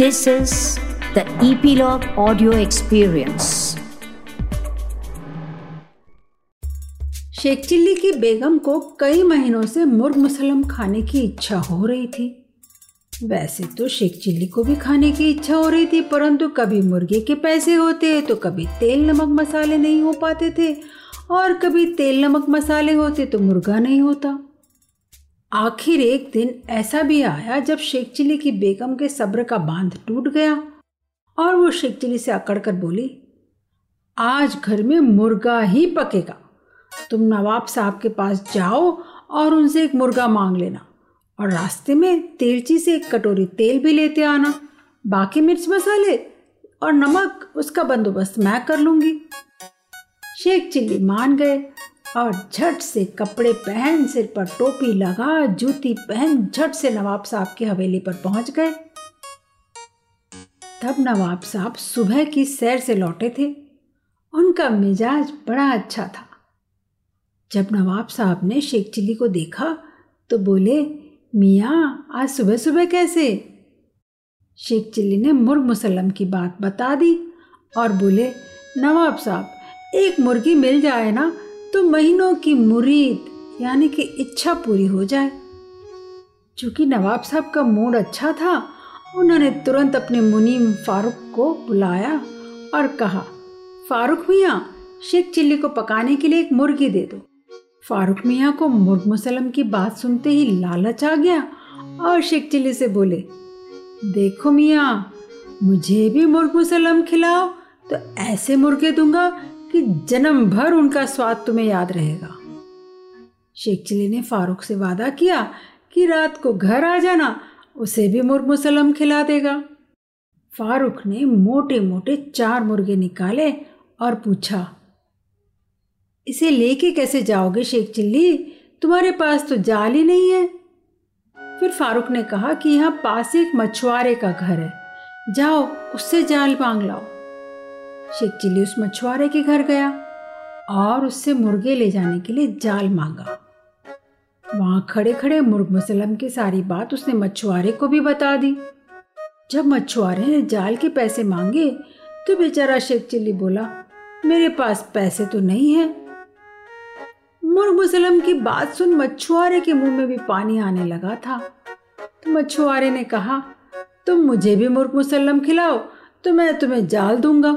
This is the Epilogue Audio Experience. Sheikh Chilli की बेगम को कई महीनों से मुर्ग मुसलम खाने की इच्छा हो रही थी वैसे तो शेख चिल्ली को भी खाने की इच्छा हो रही थी, परंतु कभी मुर्गे के पैसे होते तो कभी तेल नमक मसाले नहीं हो पाते थे, और कभी तेल नमक मसाले होते तो मुर्गा नहीं होता आखिर एक दिन ऐसा भी आया जब शेख चिली की बेगम के सब्र का बाँध टूट गया और वो शेख चिली से अकड़ कर बोली, आज घर में मुर्गा ही पकेगा। तुम नवाब साहब के पास जाओ और उनसे एक मुर्गा मांग लेना और रास्ते में तेलची से एक कटोरी तेल भी लेते आना। बाकी मिर्च मसाले और नमक, उसका बंदोबस्त मैं कर लूँगी। शेख चिल्ली मान गए और झट से कपड़े पहन सिर पर टोपी लगा, जूती पहन, झट से नवाब साहब की हवेली पर पहुँच गए। तब नवाब साहब सुबह की सैर से लौटे थे। उनका मिजाज बड़ा अच्छा था। जब नवाब साहब ने शेख चिल्ली को देखा तो बोले, मियाँ, आज सुबह सुबह कैसे? शेख चिल्ली ने मुर्ग मुसलम की बात बता दी और बोले, नवाब साहब, एक मुर्गी मिल जाए ना तो महीनों की मुरीद, यानी कि इच्छा पूरी हो जाए। चूँकि नवाब साहब का मूड अच्छा था, उन्होंने तुरंत अपने मुनीम फारूक को बुलाया और कहा, फारूक मियाँ, शेख चिल्ली को पकाने के लिए एक मुर्गी दे दो। फारूक मियाँ को मुर्ग मुसलम की बात सुनते ही लालच आ गया और शेख चिल्ली से बोले, देखो मियाँ, मुझे भी मुर्ग मुसलम खिलाओ तो ऐसे मुर्गे दूँगा कि जन्म भर उनका स्वाद तुम्हें याद रहेगा। शेख चिली ने फारूक से वादा किया कि रात को घर आ जाना, उसे भी मुर्ग मुसलम खिला देगा। फारूक ने मोटे मोटे चार मुर्गे निकाले और पूछा, इसे लेके कैसे जाओगे शेख चिल्ली तुम्हारे पास तो जाल ही नहीं है। फिर फारूक ने कहा कि यहाँ पास एक मछुआरे का घर है। जाओ, उससे जाल मांग लाओ। शेख चिल्ली उस मछुआरे के घर गया और उससे मुर्गे ले जाने के लिए जाल मांगा। वहाँ खड़े खड़े मुर्ग मुसलम की सारी बात उसने मछुआरे को भी बता दी। जब मछुआरे ने जाल के पैसे मांगे तो बेचारा शेख चिल्ली बोला, मेरे पास पैसे तो नहीं है। मुर्ग मुसलम की बात सुन मछुआरे के मुँह में भी पानी आने लगा था। तो मछुआरे ने कहा, तुम मुझे भी मुर्ग मुसलम खिलाओ तो मैं तुम्हें जाल दूँगा।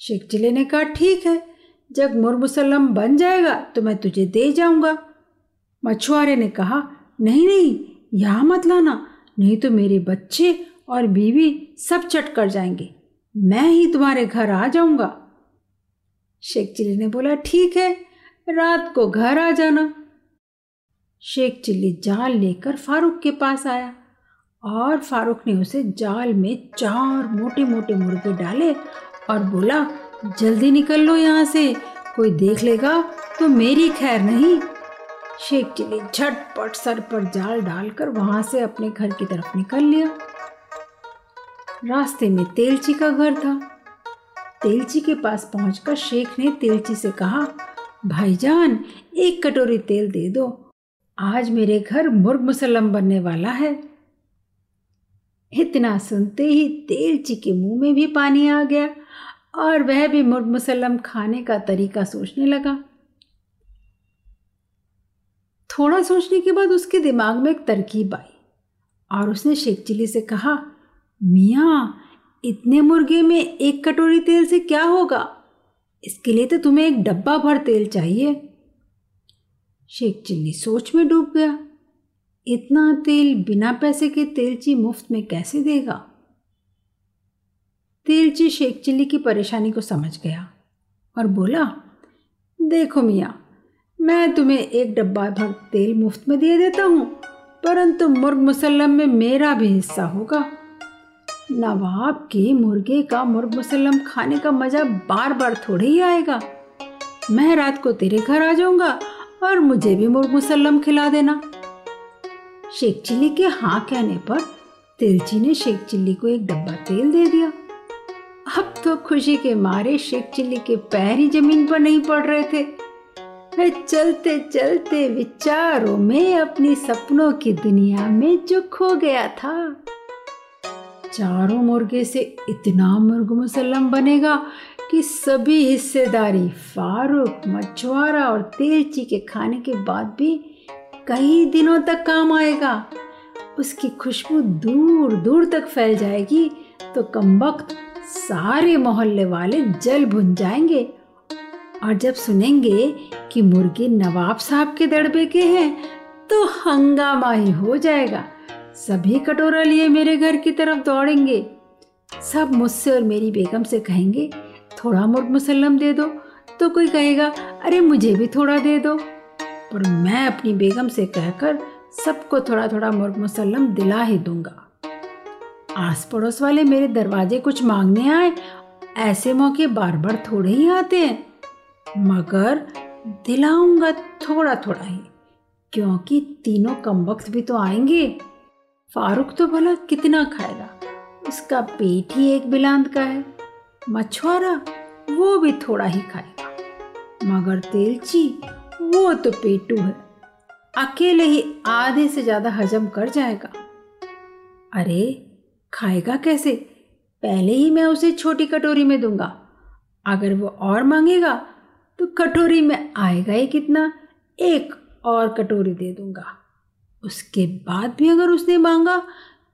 शेख चिले ने कहा, ठीक है, जब मुरमुसलम बन जाएगा तो मैं तुझे दे जाऊँगा। मछुआरे ने कहा, नहीं नहीं, यहाँ मत लाना, नहीं तो मेरे बच्चे और बीवी सब चट कर जाएँगे, मैं ही तुम्हारे घर आ जाऊँगा। शेख चिल्ली ने बोला, ठीक है, रात को घर आ जाना। शेख चिल्ली जाल लेकर फारूक के पास आया और फारूक ने उसे जाल में चार मोटे मोटे मुर्गे डाले और बोला, जल्दी निकल लो यहाँ से। कोई देख लेगा तो मेरी खैर नहीं। शेख चिली झटपट सर पर जाल डालकर वहाँ से अपने घर की तरफ़ निकल लिया। रास्ते में तेलची का घर था। तेलची के पास पहुंचकर शेख ने तेलची से कहा, भाईजान, एक कटोरी तेल दे दो। आज मेरे घर मुर्ग मुसलम बनने वाला है। इतना सुनते ही तेलची के मुँह में भी पानी आ गया। और वह भी मुसलम खाने का तरीका सोचने लगा। थोड़ा सोचने के बाद उसके दिमाग में एक तरकीब आई और उसने शेख चिली से कहा, मियाँ, इतने मुर्गे में एक कटोरी तेल से क्या होगा? इसके लिए तो तुम्हें एक डब्बा भर तेल चाहिए। शेख चिल्ली सोच में डूब गया। इतना तेल बिना पैसे के तेलची मुफ़्त में कैसे देगा? तेलची शेख चिल्ली की परेशानी को समझ गया और बोला, देखो मियाँ, मैं तुम्हें एक डब्बा भर तेल मुफ़्त में दे देता हूँ, परंतु मुर्ग मुसल्लम में मेरा भी हिस्सा होगा। नवाब के मुर्गे का मुर्ग मुसल्लम खाने का मज़ा बार बार थोड़े ही आएगा। मैं रात को तेरे घर आ जाऊँगा और मुझे भी मुर्ग मुसल्लम खिला देना। शेख चिल्ली के हाँ कहने पर तिलची ने शेख चिल्ली को एक डब्बा तेल दे दिया। अब तो खुशी के मारे शेख चिल्ली के पैर ही ज़मीन पर नहीं पड़ रहे थे। वे चलते चलते विचारों में अपनी सपनों की दुनिया में जो खो गया था। चारों मुर्गे से इतना मुर्ग मुसल्लम बनेगा कि सभी हिस्सेदारी फारूक, मछुआरा और तेलची के खाने के बाद भी कई दिनों तक काम आएगा। उसकी खुशबू दूर दूर तक फैल जाएगी तो कम वक्त सारे मोहल्ले वाले जल भुन जाएँगे और जब सुनेंगे कि मुर्गे नवाब साहब के दड़बे के हैं तो हंगामा ही हो जाएगा। सभी कटोरा लिए मेरे घर की तरफ़ दौड़ेंगे। सब मुझसे और मेरी बेगम से कहेंगे, थोड़ा मुर्ग मुसल्लम दे दो। तो कोई कहेगा, अरे मुझे भी थोड़ा दे दो। और मैं अपनी बेगम से कहकर सबको थोड़ा थोड़ा मुर्ग मुसल्लम दिला ही दूँगा। आस पड़ोस वाले मेरे दरवाजे कुछ मांगने आए। ऐसे मौके बार बार थोड़े ही आते हैं। मगर दिलाऊँगा थोड़ा थोड़ा ही, क्योंकि तीनों कम भी तो आएँगे। फारूक तो भला कितना खाएगा? उसका पेट ही एक बिलांद का है। मछुआरा, वो भी थोड़ा ही खाएगा। मगर तेलची, वो तो पेटू है। अकेले ही आधे से ज़्यादा हजम कर जाएगा। अरे खाएगा कैसे? पहले ही मैं उसे छोटी कटोरी में दूँगा। अगर वो और मांगेगा तो कटोरी में आएगा ही कितना? एक और कटोरी दे दूँगा। उसके बाद भी अगर उसने मांगा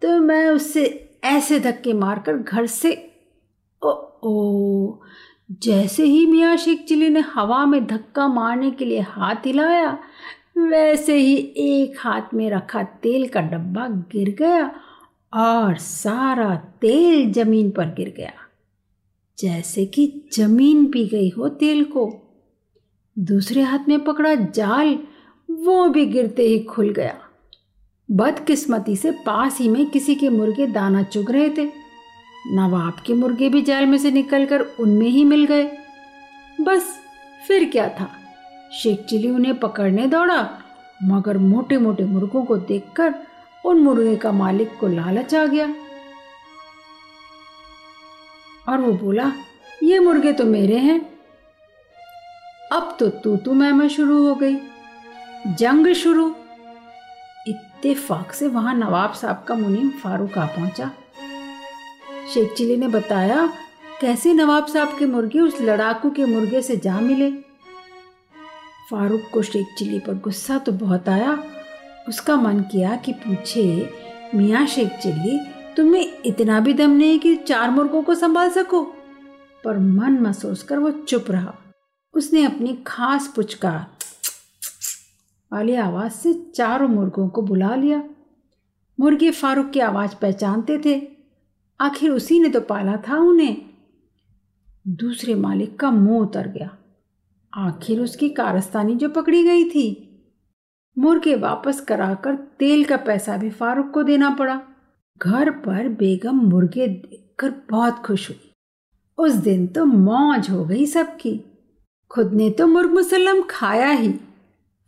तो मैं उससे ऐसे धक्के मारकर घर से ओ ओ जैसे ही मियाँ शेख चिली ने हवा में धक्का मारने के लिए हाथ हिलाया, वैसे ही एक हाथ में रखा तेल का डब्बा गिर गया और सारा तेल ज़मीन पर गिर गया। जैसे कि ज़मीन पी गई हो तेल को। दूसरे हाथ में पकड़ा जाल, वो भी गिरते ही खुल गया। बदकिस्मती से पास ही में किसी के मुर्गे दाना चुग रहे थे। नवाब के मुर्गे भी जाल में से निकलकर उनमें ही मिल गए। बस फिर क्या था? शेख चिली उन्हें पकड़ने दौड़ा, मगर मोटे मोटे मुर्गों को देखकर उन मुर्गे का मालिक को लालच आ गया। और वो बोला, ये मुर्गे तो मेरे हैं। अब तो तू तू मैं शुरू हो गई। जंग शुरू। इत्तेफाक से वहाँ नवाब साहब का मुनीम फारूक आ पहुँचा। शेख चिली ने बताया, कैसे नवाब साहब के मुर्गे उस लड़ाकू के मुर्गे से जा मिले? फारूक को शेख चिली पर गुस्सा तो बहुत आया। उसका मन किया कि पूछे, मियाँ शेख चिल्ली तुम्हें इतना भी दम नहीं कि चार मुर्गों को संभाल सको? पर मन में सोचकर वो चुप रहा। उसने अपनी खास पुचकार, वाली आवाज़ से चारों मुर्गों को बुला लिया। मुर्गे फारूक की आवाज़ पहचानते थे। आखिर उसी ने तो पाला था उन्हें। दूसरे मालिक का मुँह उतर गया। आखिर उसकी कारस्तानी जो पकड़ी गई थी मुर्गे वापस कराकर तेल का पैसा भी फारूक को देना पड़ा। घर पर बेगम मुर्गे देखकर बहुत खुश हुई। उस दिन तो मौज हो गई सबकी। खुद ने तो मुर्ग मुसल्लम खाया ही।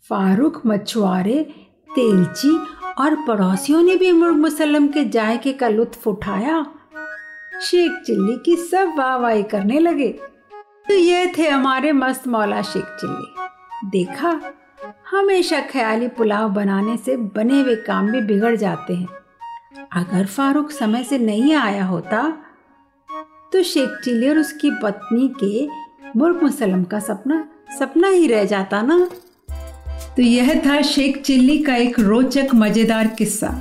फारूक, मछुआरे, तेलची और पड़ोसियों ने भी मुर्ग मुसलम के जायके का लुत्फ उठाया। शेख चिल्ली की सब वाहवाही करने लगे। तो ये थे हमारे मस्त मौला शेख चिल्ली। देखा हमेशा ख्याली पुलाव बनाने से बने हुए काम भी बिगड़ जाते हैं। अगर फारूक समय से नहीं आया होता तो शेख चिल्ली और उसकी पत्नी के मुर्ग मुसलम का सपना सपना ही रह जाता ना। तो यह था शेख चिल्ली का एक रोचक, मज़ेदार किस्सा।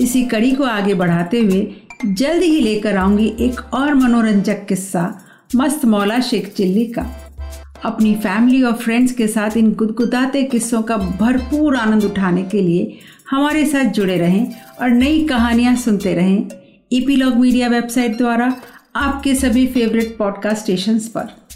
इसी कड़ी को आगे बढ़ाते हुए जल्द ही लेकर आऊँगी एक और मनोरंजक किस्सा, मस्त मौला शेख चिल्ली का। अपनी फैमिली और फ्रेंड्स के साथ इन गुदगुदाते किस्सों का भरपूर आनंद उठाने के लिए हमारे साथ जुड़े रहें और नई कहानियाँ सुनते रहें ईपीलॉग मीडिया वेबसाइट द्वारा आपके सभी फेवरेट पॉडकास्ट स्टेशंस पर।